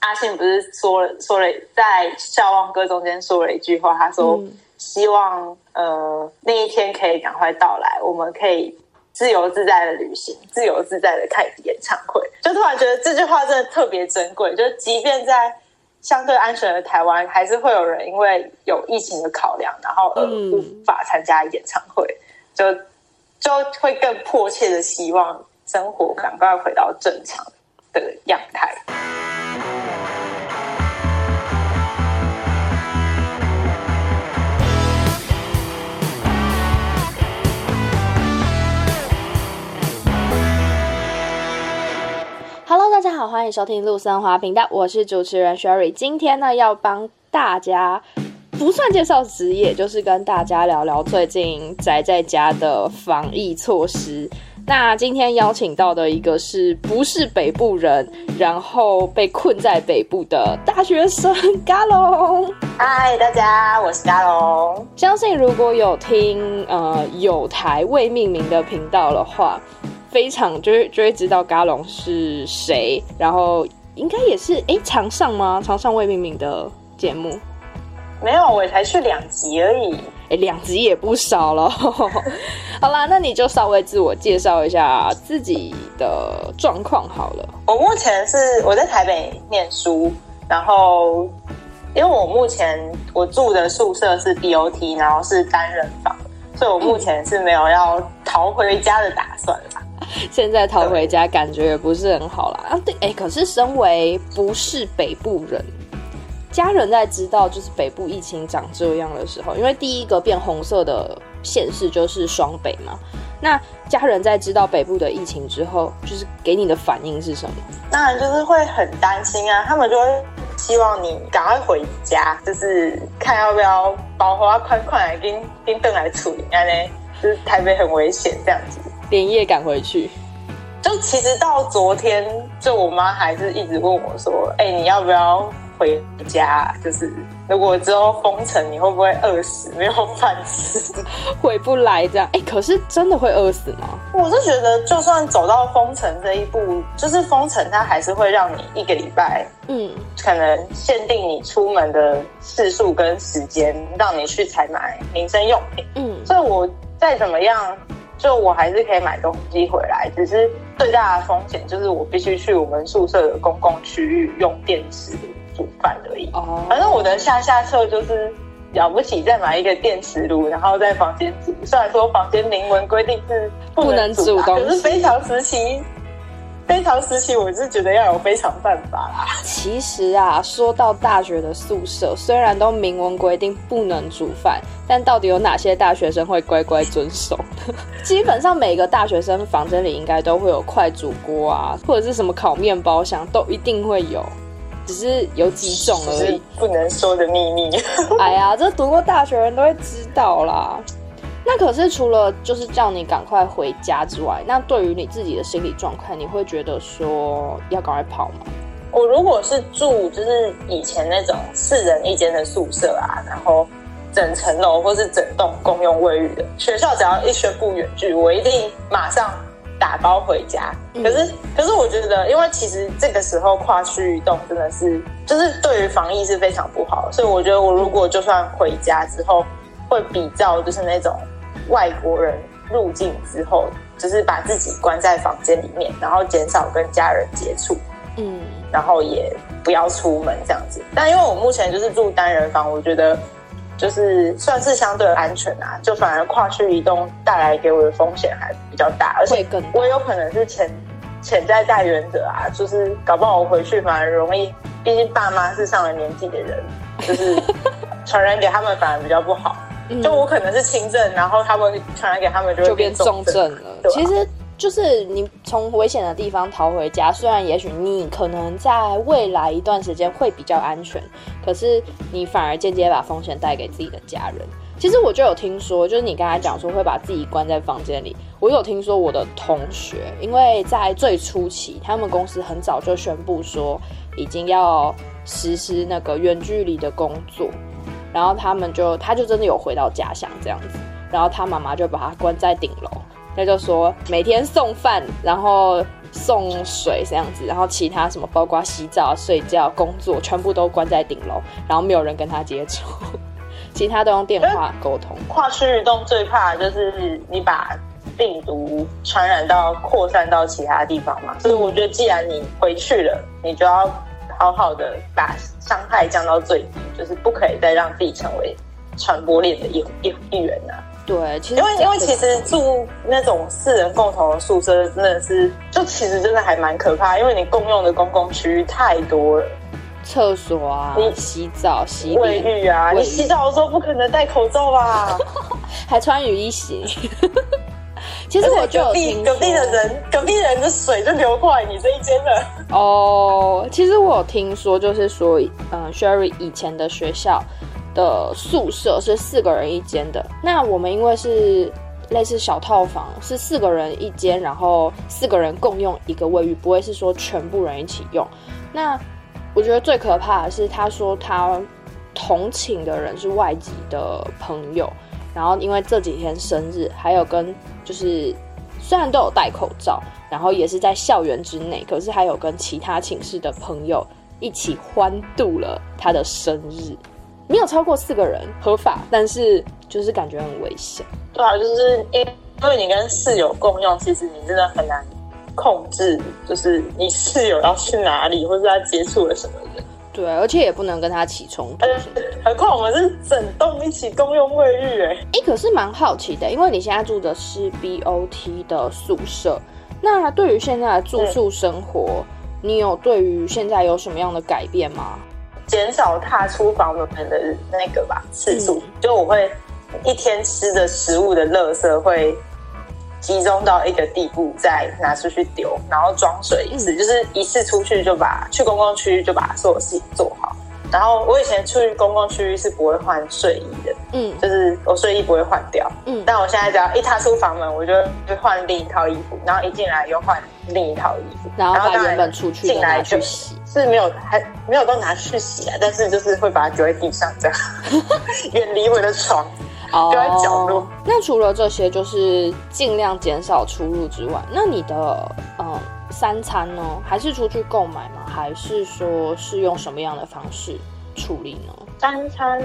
阿信不是说了说了，在笑忘歌中间说了一句话，他说、嗯、希望呃那一天可以赶快到来，我们可以自由自在的旅行，自由自在的看演唱会。就突然觉得这句话真的特别珍贵，就即便在相对安全的台湾，还是会有人因为有疫情的考量，然后而无法参加演唱会，就就会更迫切的希望生活赶快回到正常的样态。大家好，欢迎收听陆森华频道，我是主持人 Sherry。今天呢，要帮大家不算介绍职业，就是跟大家聊聊最近宅在家的防疫措施。那今天邀请到的一个是不是北部人，然后被困在北部的大学生 嘎龙。嗨，大家，我是嘎龙。相信如果有听呃有台未命名的频道的话。非常就会就会知道嘎龙是谁，然后应该也是哎常上吗？常上未命名的节目？没有，我才去两集而已。哎，两集也不少了。好啦，那你就稍微自我介绍一下自己的状况好了。我目前是我在台北念书，然后因为我目前我住的宿舍是 BOT，然后是单人房，所以我目前是没有要逃回家的打算啦。现在逃回家感觉也不是很好啦。啊，对，哎，可是身为不是北部人，家人在知道就是北部疫情长这样的时候，因为第一个变红色的县市就是双北嘛。那家人在知道北部的疫情之后，就是给你的反应是什么？当然就是会很担心啊，他们就会希望你赶快回家，就是看要不要包花快快来跟跟邓来处理，安呢，就是台北很危险这样子。连夜赶回去，就其实到昨天，就我妈还是一直问我说：“哎、欸，你要不要回家？就是如果之后封城，你会不会饿死，没有饭吃，回不来这样？”哎、欸，可是真的会饿死吗？我是觉得，就算走到封城这一步，就是封城，它还是会让你一个礼拜，嗯，可能限定你出门的次数跟时间，让你去采买民生用品，嗯，所以我再怎么样。就我还是可以买东西回来，只是最大的风险就是我必须去我们宿舍的公共区域用电磁炉煮饭而已。哦，反正我的下下策就是了不起，再买一个电磁炉，然后在房间煮。虽然说房间明文规定是不能煮，可是非常时期。非常时期，我是觉得要有非常办法啦。其实啊，说到大学的宿舍，虽然都明文规定不能煮饭，但到底有哪些大学生会乖乖遵守？基本上每个大学生房间里应该都会有快煮锅啊，或者是什么烤面包箱，都一定会有，只是有几种而已，不能说的秘密。哎呀，这读过大学人都会知道啦。那可是除了就是叫你赶快回家之外，那对于你自己的心理状态，你会觉得说要赶快跑吗？我如果是住就是以前那种四人一间的宿舍啊，然后整层楼或是整栋共用卫浴的学校，只要一宣布远距，我一定马上打包回家。可是，可是我觉得，因为其实这个时候跨区移动真的是就是对于防疫是非常不好，所以我觉得我如果就算回家之后，会比较就是那种。外国人入境之后，就是把自己关在房间里面，然后减少跟家人接触，嗯，然后也不要出门这样子。但因为我目前就是住单人房，我觉得就是算是相对安全啊，就反而跨区移动带来给我的风险还比较大，而且我有可能是潜潜在带原者啊，就是搞不好我回去反而容易，毕竟爸妈是上了年纪的人，就是 传染给他们反而比较不好。就我可能是轻症，然后他们传染给他们就会变重症了。其实就是你从危险的地方逃回家，虽然也许你可能在未来一段时间会比较安全，可是你反而间接把风险带给自己的家人。其实我就有听说，就是你刚才讲说会把自己关在房间里，我有听说我的同学，因为在最初期，他们公司很早就宣布说已经要实施那个远距离的工作。然后他们就，他就真的有回到家乡这样子，然后他妈妈就把他关在顶楼，他就说每天送饭，然后送水这样子，然后其他什么包括洗澡、睡觉、工作，全部都关在顶楼，然后没有人跟他接触，其他都用电话沟通。跨区域动最怕的就是你把病毒传染到扩散到其他地方嘛，所以我觉得既然你回去了，你就要好好的把伤害降到最低，就是不可以再让自己成为传播链的一一一员呐、啊。对，其实因为因为其实住那种四人共同的宿舍真的是，就其实真的还蛮可怕，因为你共用的公共区域太多了，厕所啊，你洗澡、洗卫浴啊，你洗澡的时候不可能戴口罩吧？还穿雨衣洗。其实我就隔壁隔壁的人，隔壁的人的水就流过来你这一间了。哦，其实我有听说，就是说，嗯，Sherry 以前的学校。的宿舍是四个人一间的，那我们因为是类似小套房，是四个人一间，然后四个人共用一个卫浴，不会是说全部人一起用。那我觉得最可怕的是，他说他同寝的人是外籍的朋友，然后因为这几天生日，还有跟就是虽然都有戴口罩，然后也是在校园之内，可是还有跟其他寝室的朋友一起欢度了他的生日。没有超过四个人合法，但是就是感觉很危险。对啊，就是因因为你跟室友共用，其实你真的很难控制，就是你室友要去哪里，或者他接触了什么人。对，而且也不能跟他起冲突。何况我们是整栋一起共用卫浴，哎，哎，可是蛮好奇的，因为你现在住的是 BOT 的宿舍，那对于现在的住宿生活，你有对于现在有什么样的改变吗？减少踏出房门的那个吧次数，嗯、就我会一天吃的食物的垃圾会集中到一个地步，再拿出去丢，然后装水一次，嗯、就是一次出去就把去公共区域就把所有事情做好。然后我以前出去公共区域是不会换睡衣的，嗯，就是我睡衣不会换掉，嗯，但我现在只要一踏出房门，我就就换另一套衣服，然后一进来又换另一套衣服，然后把原本出去进来去洗。是没有，还没有都拿去洗啊，但是就是会把它丢在地上，这样 远离我的床，丢在角落。那除了这些，就是尽量减少出入之外，那你的嗯三餐呢？还是出去购买吗？还是说是用什么样的方式处理呢？三餐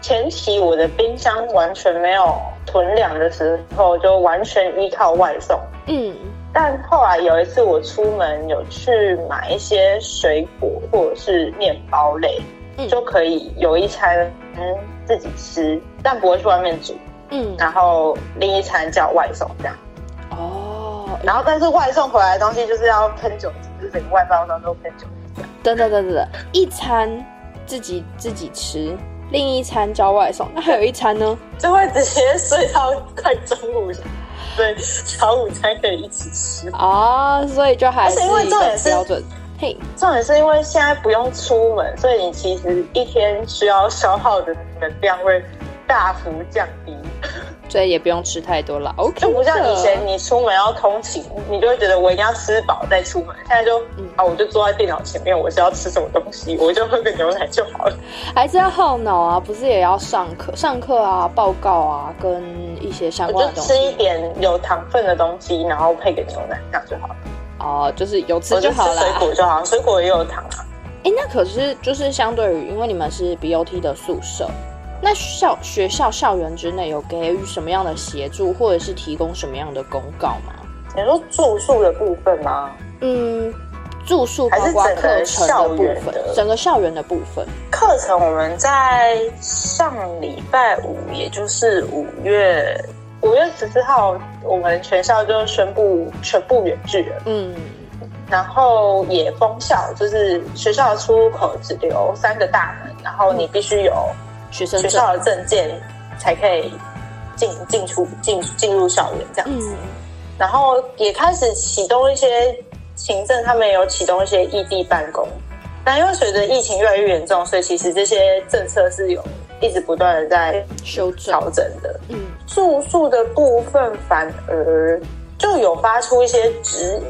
前期我的冰箱完全没有囤粮的时候，就完全依靠外送。嗯。但后来有一次我出门有去买一些水果或者是面包类，嗯、就可以有一餐自己吃，但不会去外面煮。嗯，然后另一餐叫外送这样。哦，然后但是外送回来的东西就是要喷酒精，就是整个外包装都喷酒精。等等等等，一餐自己自己吃，另一餐叫外送，那还有一餐呢？就会直接睡到快中午。对，早午餐可以一起吃啊，所以就还是因为重点是标准。嘿，重点是因为现在不用出门，所以你其实一天需要消耗的能量会大幅降低。所以也不用吃太多了，OK。就不像以前你出门要通勤，你就会觉得我一定要吃饱再出门。现在就、嗯、啊，我就坐在电脑前面，我是要吃什么东西，我就喝个牛奶就好了。还是要耗脑啊，不是也要上课、上课啊、报告啊，跟一些相关的东西。就吃一点有糖分的东西，然后配个牛奶，这样就好了。哦，就是有吃就好了。水果就好，水果也有糖啊。哎，那可是就是相对于，因为你们是 BOT 的宿舍。那校学校校园之内有给予什么样的协助，或者是提供什么样的公告吗？你说住宿的部分吗？嗯，住宿包括课程的部分，整个校园的部分。课程我们在上礼拜五，也就是五月五月十四号，我们全校就宣布全部远距了。嗯，然后也封校，就是学校的出入口只留三个大门，然后你必须有。学生学校的证件才可以进进出进进入校园这样子，嗯、然后也开始启动一些行政，他们也有启动一些异地办公。但因为随着疫情越来越严重，所以其实这些政策是有一直不断的在修调整的。嗯，住宿的部分反而就有发出一些指引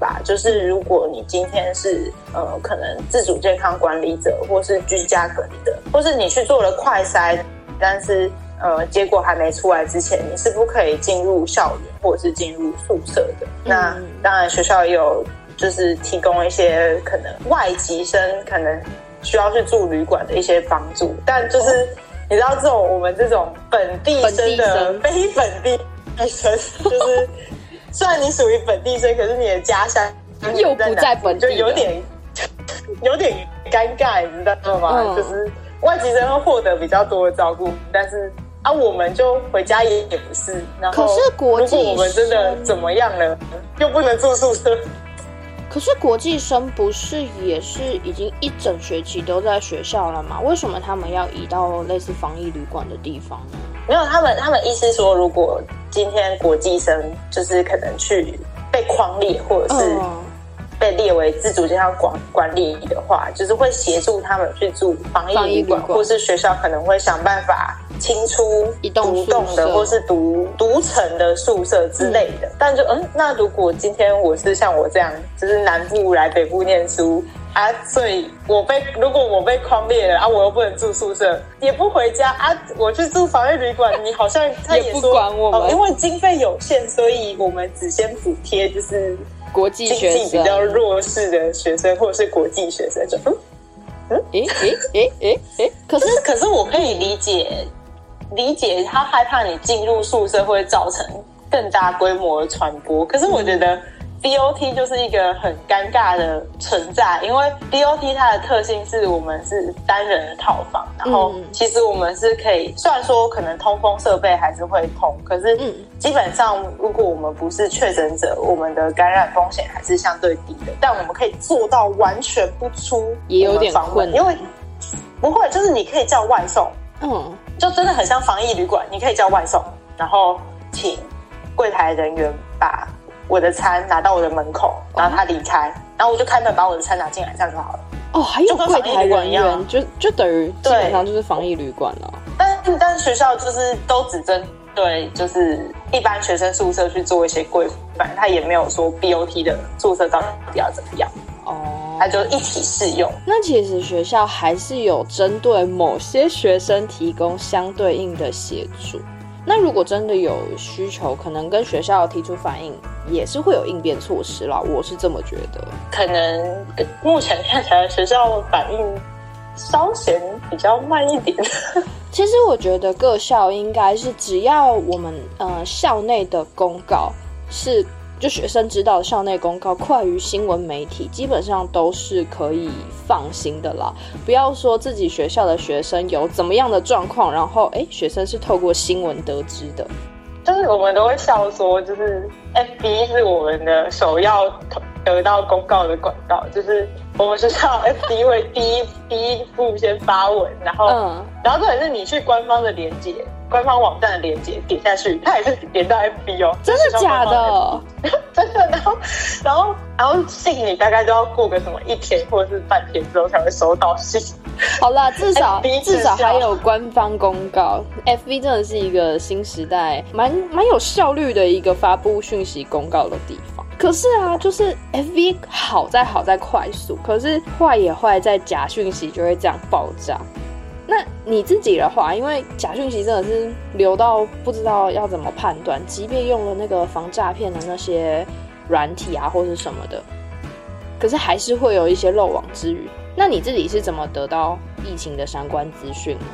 吧，就是如果你今天是呃可能自主健康管理者，或是居家隔离的，或是你去做了快筛，但是呃结果还没出来之前，你是不可以进入校园或者是进入宿舍的。嗯、那当然学校也有就是提供一些可能外籍生可能需要去住旅馆的一些帮助，但就是、哦、你知道这种我们这种本地生的非本地生，就是 虽然你属于本地生，可是你的家乡又不在本地，就有点 有点尴尬，你知道吗？嗯、就是外籍生会获得比较多的照顾，但是啊，我们就回家也也不是。然后，可是国际，如果我们真的怎么样了，又不能住宿舍。可是国际生不是也是已经一整学期都在学校了吗？为什么他们要移到类似防疫旅馆的地方呢？没有，他们他们意思说，如果今天国际生就是可能去被框列，或者是被列为自主健康管管理的话，就是会协助他们去住防疫旅馆，或是学校可能会想办法。清出独栋的或是独独层的宿舍之类的，嗯、但就嗯，那如果今天我是像我这样，就是南部来北部念书啊，所以我被如果我被框裂了啊，我又不能住宿舍，也不回家啊，我去住防疫旅馆，你好像他也，说也不管我们，哦，因为经费有限，所以我们只先补贴就是国际经济比较弱势的学生或者是国际学生，就嗯嗯，诶诶诶诶诶，可是可是我可以理解。理解他害怕你进入宿舍会造成更大规模的传播，可是我觉得 BOT 就是一个很尴尬的存在，因为 BOT 它的特性是我们是单人的套房，然后其实我们是可以，虽然说可能通风设备还是会通，可是基本上如果我们不是确诊者，我们的感染风险还是相对低的，但我们可以做到完全不出也有点困难，因为不会，就是你可以叫外送，嗯。就真的很像防疫旅馆，你可以叫外送，然后请柜台人员把我的餐拿到我的门口，然后他离开，然后我就开门把我的餐拿进来，这样就好了。哦，还有柜台人员，就就等于基本上就是防疫旅馆了。但但是学校就是都只针对就是一般学生宿舍去做一些规范，他也没有说 BOT 的宿舍到底要怎么样。哦。他就一起适用。那其实学校还是有针对某些学生提供相对应的协助。那如果真的有需求，可能跟学校提出反映，也是会有应变措施啦。我是这么觉得。可能目前看起来学校反应稍显比较慢一点。其实我觉得各校应该是只要我们呃校内的公告是。就学生知道校内公告快于新闻媒体，基本上都是可以放心的啦。不要说自己学校的学生有怎么样的状况，然后哎，学生是透过新闻得知的。就是我们都会笑说，就是 FB 是我们的首要得到公告的管道，就是我们学校 FB 会第一第一步先发文，然后、嗯、然后或者是你去官方的连结。官方网站的链接点下去，它也是连到 FB 哦。真的假的？真的。然后，然后，然后信你大概都要过个什么一天或者是半天之后才会收到信。好啦，至少至少还有官方公告。FB 真的是一个新时代，蛮蛮有效率的一个发布讯息公告的地方。可是啊，就是 FB 好在好在快速，可是坏也坏在假讯息就会这样爆炸。那你自己的话，因为假讯息真的是流到不知道要怎么判断，即便用了那个防诈骗的那些软体啊，或是什么的，可是还是会有一些漏网之鱼。那你自己是怎么得到疫情的相关资讯呢？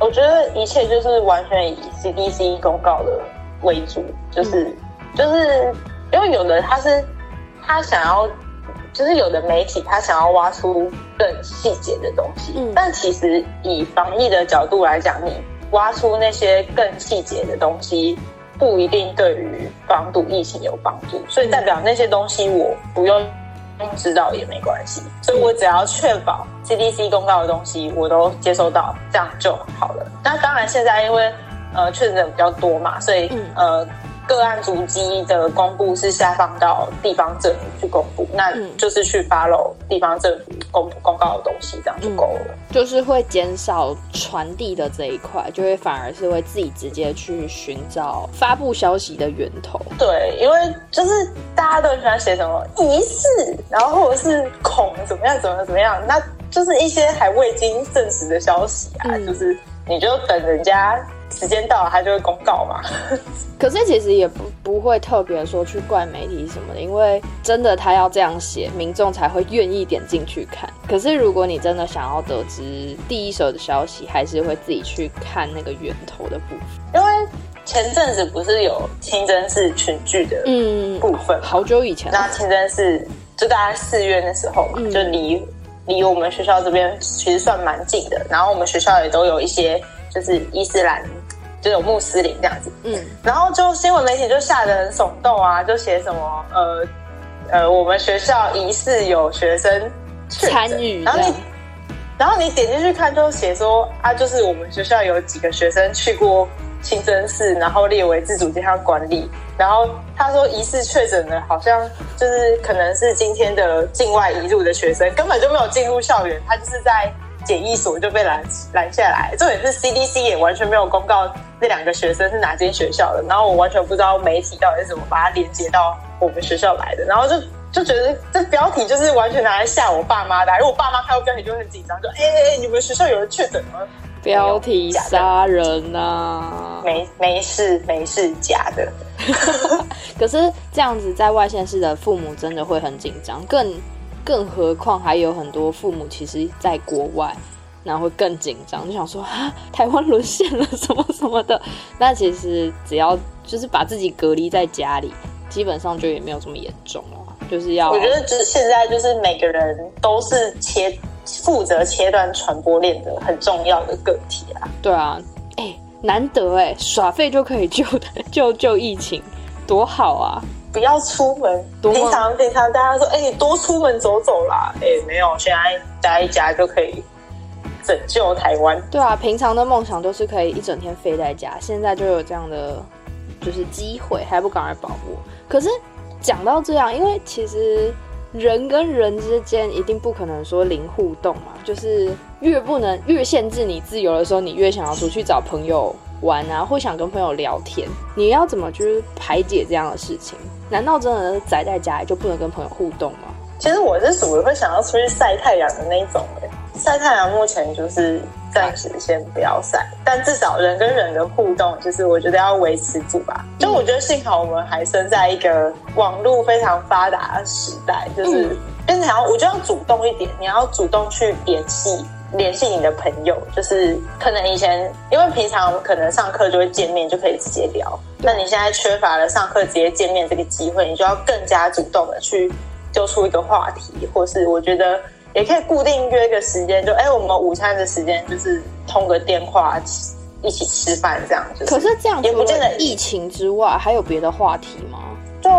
我觉得一切就是完全以 CDC 公告的为主，就是、就是因为有的他是他想要。就是有的媒体他想要挖出更细节的东西，嗯，但其实以防疫的角度来讲，你挖出那些更细节的东西，不一定对于防堵疫情有帮助。所以代表那些东西我不用知道也没关系，所以我只要确保 CDC 公告的东西我都接收到，这样就好了。那当然现在因为呃确诊比较多嘛，所以呃。个案足迹的公布是下放到地方政府去公布，那就是去 follow 地方政府公布公告的东西，这样就够了。嗯，就是会减少传递的这一块，就会反而是会自己直接去寻找发布消息的源头。对，因为就是大家都喜欢写什么疑似，然后或者是恐怎么样怎么怎么样，那就是一些还未经证实的消息啊，嗯、就是你就等人家。时间到了，他就会公告嘛。可是其实也不不会特别说去怪媒体什么的，因为真的他要这样写，民众才会愿意点进去看。可是如果你真的想要得知第一手的消息，还是会自己去看那个源头的部分。因为前阵子不是有清真寺群聚的嗯部分、嗯，好久以前。那清真寺就大概四月的时候嘛，嗯、就离离我们学校这边其实算蛮近的。然后我们学校也都有一些。就是伊斯兰，就有穆斯林这样子，嗯，然后就新闻媒体就吓得很耸动啊，就写什么呃呃，我们学校疑似有学生参与，然后你然后你点进去看，就写说啊，就是我们学校有几个学生去过清真寺，然后列为自主健康管理，然后他说疑似确诊的，好像就是可能是今天的境外移入的学生，根本就没有进入校园，他就是在。检疫所就被拦拦下来，重点是 CDC 也完全没有公告那两个学生是哪间学校的，然后我完全不知道媒体到底是怎么把它连接到我们学校来的，然后就就觉得这标题就是完全拿来吓我爸妈的，因为我爸妈看到标题就很紧张，就哎哎哎，你们学校有人确诊吗？标题杀人啊！没没事没事，假的。可是这样子在外县市的父母真的会很紧张，更。更何况还有很多父母其实在国外，然后会更紧张，就想说啊，台湾沦陷了什么什么的。那其实只要就是把自己隔离在家里，基本上就也没有这么严重了。就是要我觉得，就是现在就是每个人都是切负责切断传播链的很重要的个体啊。对啊，哎、欸，难得哎，耍废就可以救的救救疫情，多好啊！不要出门。平常平常大家说，哎、欸，你多出门走走啦。哎、欸，没有，现在待在家就可以拯救台湾。对啊，平常的梦想都是可以一整天飞在家，现在就有这样的就是机会，还不赶快把握？可是讲到这样，因为其实人跟人之间一定不可能说零互动嘛，就是越不能越限制你自由的时候，你越想要出去找朋友玩啊，或想跟朋友聊天，你要怎么去排解这样的事情？难道真的宅在家里就不能跟朋友互动吗？其实我是属于会想要出去晒太阳的那一种哎，晒太阳目前就是暂时先不要晒，但至少人跟人的互动，就是我觉得要维持住吧。就我觉得幸好我们还生在一个网络非常发达的时代，就是变成要我就要主动一点，你要主动去联系。联系你的朋友，就是可能以前因为平常可能上课就会见面，就可以直接聊。那你现在缺乏了上课直接见面这个机会，你就要更加主动的去揪出一个话题，或是我觉得也可以固定约个时间，就哎，我们午餐的时间就是通个电话一起吃饭这样。就是、可是这样也不见得疫情之外还有别的话题吗？就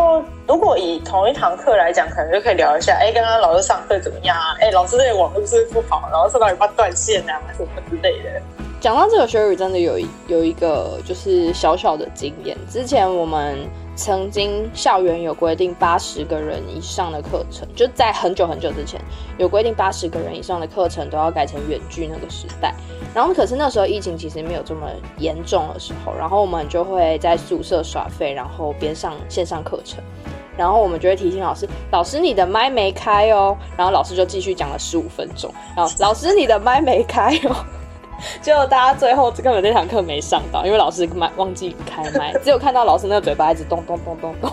如果以同一堂课来讲，可能就可以聊一下，哎，刚刚老师上课怎么样啊？哎，老师这个网络是不是不好？然后上到底怕断线啊，什么之类的。讲到这个，Sherry 真的有有一个就是小小的经验。之前我们曾经校园有规定八十个人以上的课程，就在很久很久之前有规定八十个人以上的课程都要改成远距那个时代。然后可是那时候疫情其实没有这么严重的时候，然后我们就会在宿舍耍废，然后边上线上课程。然后我们就会提醒老师：“老师，你的麦没开哦。”然后老师就继续讲了十五分钟。然后老师，你的麦没开哦。结果大家最后根本那堂课没上到，因为老师麦忘记开麦，只有看到老师那个嘴巴一直咚咚咚咚咚。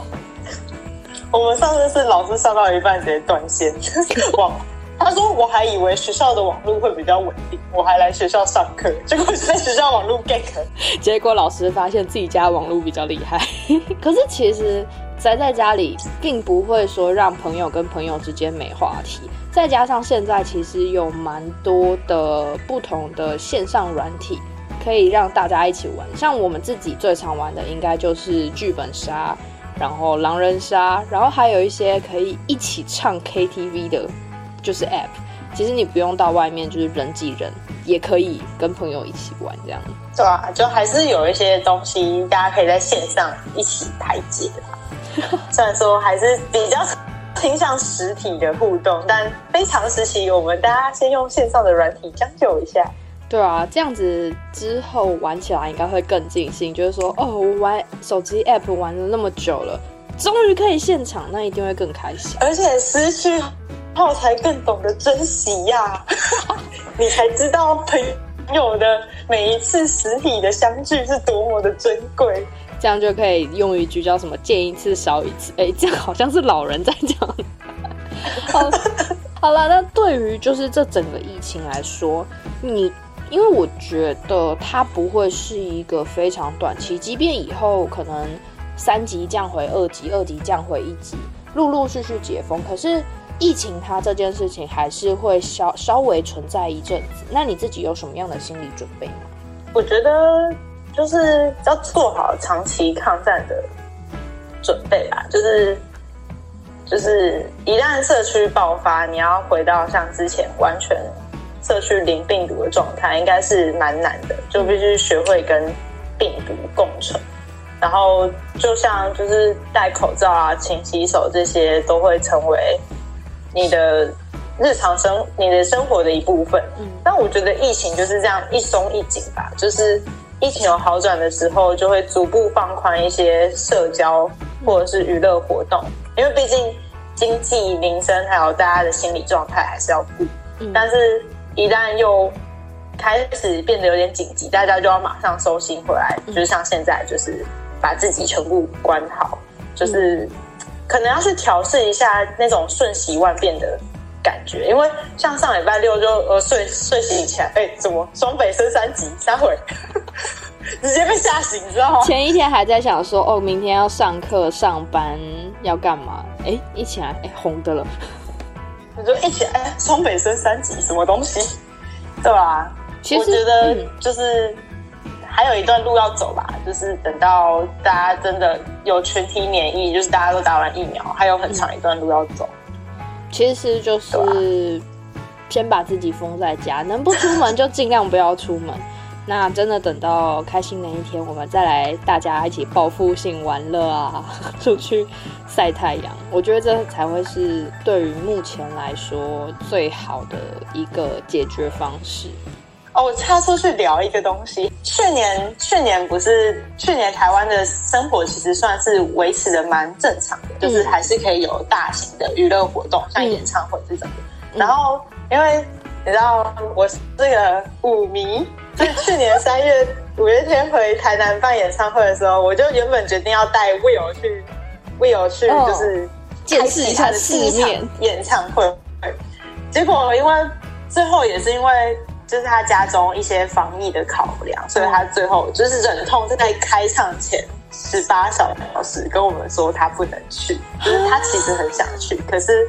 我们上次是老师上到一半直接断线，网！他说我还以为学校的网络会比较稳定，我还来学校上课，结果在学校网络 gank。结果老师发现自己家网络比较厉害。可是其实宅在家里，并不会说让朋友跟朋友之间没话题。再加上现在其实有蛮多的不同的线上软体，可以让大家一起玩。像我们自己最常玩的，应该就是剧本杀，然后狼人杀，然后还有一些可以一起唱 KTV 的，就是 App。其实你不用到外面，就是人挤人，也可以跟朋友一起玩这样。对啊，就还是有一些东西大家可以在线上一起排解的。虽然说还是比较。倾向实体的互动，但非常时期，我们大家先用线上的软体将就一下。对啊，这样子之后玩起来应该会更尽兴。就是说，哦，我玩手机 app 玩了那么久了，终于可以现场，那一定会更开心。而且失去后才更懂得珍惜呀、啊，你才知道朋友的每一次实体的相聚是多么的珍贵。这样就可以用一句叫什么“见一次少一次”。哎，这样好像是老人在讲。好，好了，那对于就是这整个疫情来说，你因为我觉得它不会是一个非常短期，即便以后可能三级降回二级，二级降回一级，陆陆续续解封，可是疫情它这件事情还是会稍稍微存在一阵子。那你自己有什么样的心理准备吗？我觉得。就是要做好长期抗战的准备吧，就是就是一旦社区爆发，你要回到像之前完全社区零病毒的状态，应该是蛮难的，就必须学会跟病毒共存。然后就像就是戴口罩啊、勤洗手这些，都会成为你的日常生、你的生活的一部分。嗯，但我觉得疫情就是这样一松一紧吧，就是。疫情有好转的时候，就会逐步放宽一些社交或者是娱乐活动，因为毕竟经济民生还有大家的心理状态还是要顾。嗯，但是一旦又开始变得有点紧急，大家就要马上收心回来，就是像现在，就是把自己全部关好，就是可能要去调试一下那种瞬息万变的感觉，因为像上礼拜六就呃睡睡醒起来，哎、欸，怎么双北升三级，三回。直接被吓醒，你知道吗？前一天还在想说，哦，明天要上课、上班要干嘛？哎，一起来，哎，红的了。你就一起来，哎，双北升三级，什么东西？对吧？其实我觉得就是还有一段路要走吧，就是等到大家真的有群体免疫，就是大家都打完疫苗，还有很长一段路要走。其实就是先把自己封在家，能不出门就尽量不要出门。那真的等到开心那一天，我们再来大家一起报复性玩乐啊，出去晒太阳。我觉得这才会是对于目前来说最好的一个解决方式。哦，我插出去聊一个东西。去年，去年不是去年台湾的生活其实算是维持的蛮正常的，嗯，就是还是可以有大型的娱乐活动，像演唱会这种。嗯，然后，因为你知道我是这个舞迷。是去年三月五月天回台南办演唱会的时候，我就原本决定要带 Will 去，Will 去就是见识一下世面演唱会。结果因为最后也是因为就是他家中一些防疫的考量，所以他最后就是忍痛在开唱前十八小时跟我们说他不能去，就是他其实很想去，可是。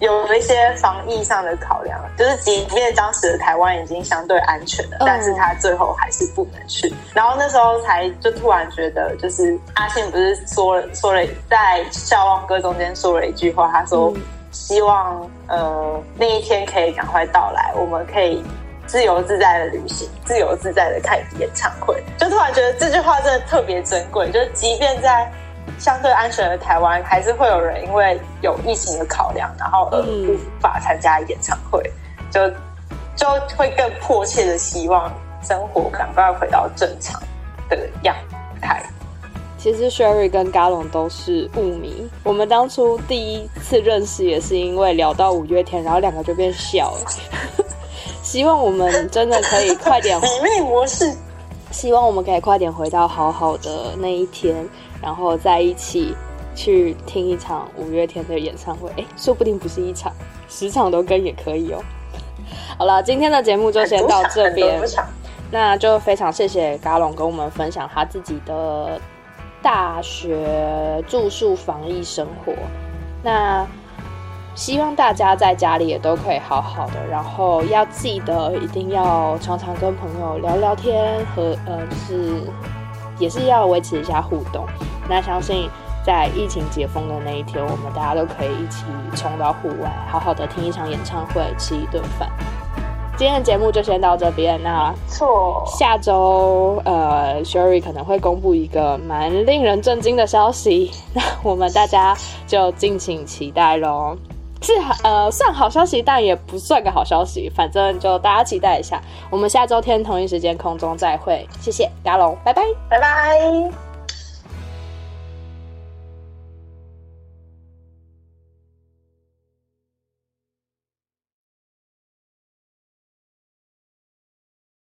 有一些防疫上的考量，就是即便当时的台湾已经相对安全了，但是他最后还是不能去。然后那时候才就突然觉得，就是阿信不是说了说了，在笑忘歌中间说了一句话，他说希望呃那一天可以赶快到来，我们可以自由自在的旅行，自由自在的看演唱会。就突然觉得这句话真的特别珍贵，就是即便在。相对安全的台湾，还是会有人因为有疫情的考量，然后而无法参加演唱会，嗯、就就会更迫切的希望生活赶快回到正常的样态。其实 Sherry 跟 Gallon 都是雾迷，我们当初第一次认识也是因为聊到五月天，然后两个就变笑了。希望我们真的可以快点比妹模式，希望我们可以快点回到好好的那一天。然后在一起去听一场五月天的演唱会，哎，说不定不是一场，十场都跟也可以哦。好了，今天的节目就先到这边，那就非常谢谢嘎龙跟我们分享他自己的大学住宿防疫生活。那希望大家在家里也都可以好好的，然后要记得一定要常常跟朋友聊聊天和呃，就是。也是要维持一下互动。那相信在疫情解封的那一天，我们大家都可以一起冲到户外，好好的听一场演唱会，吃一顿饭。今天的节目就先到这边。那，下周呃，Sherry 可能会公布一个蛮令人震惊的消息，那我们大家就敬请期待喽。是呃，算好消息，但也不算个好消息。反正就大家期待一下。我们下周天同一时间空中再会，谢谢，加龙，拜拜，拜拜。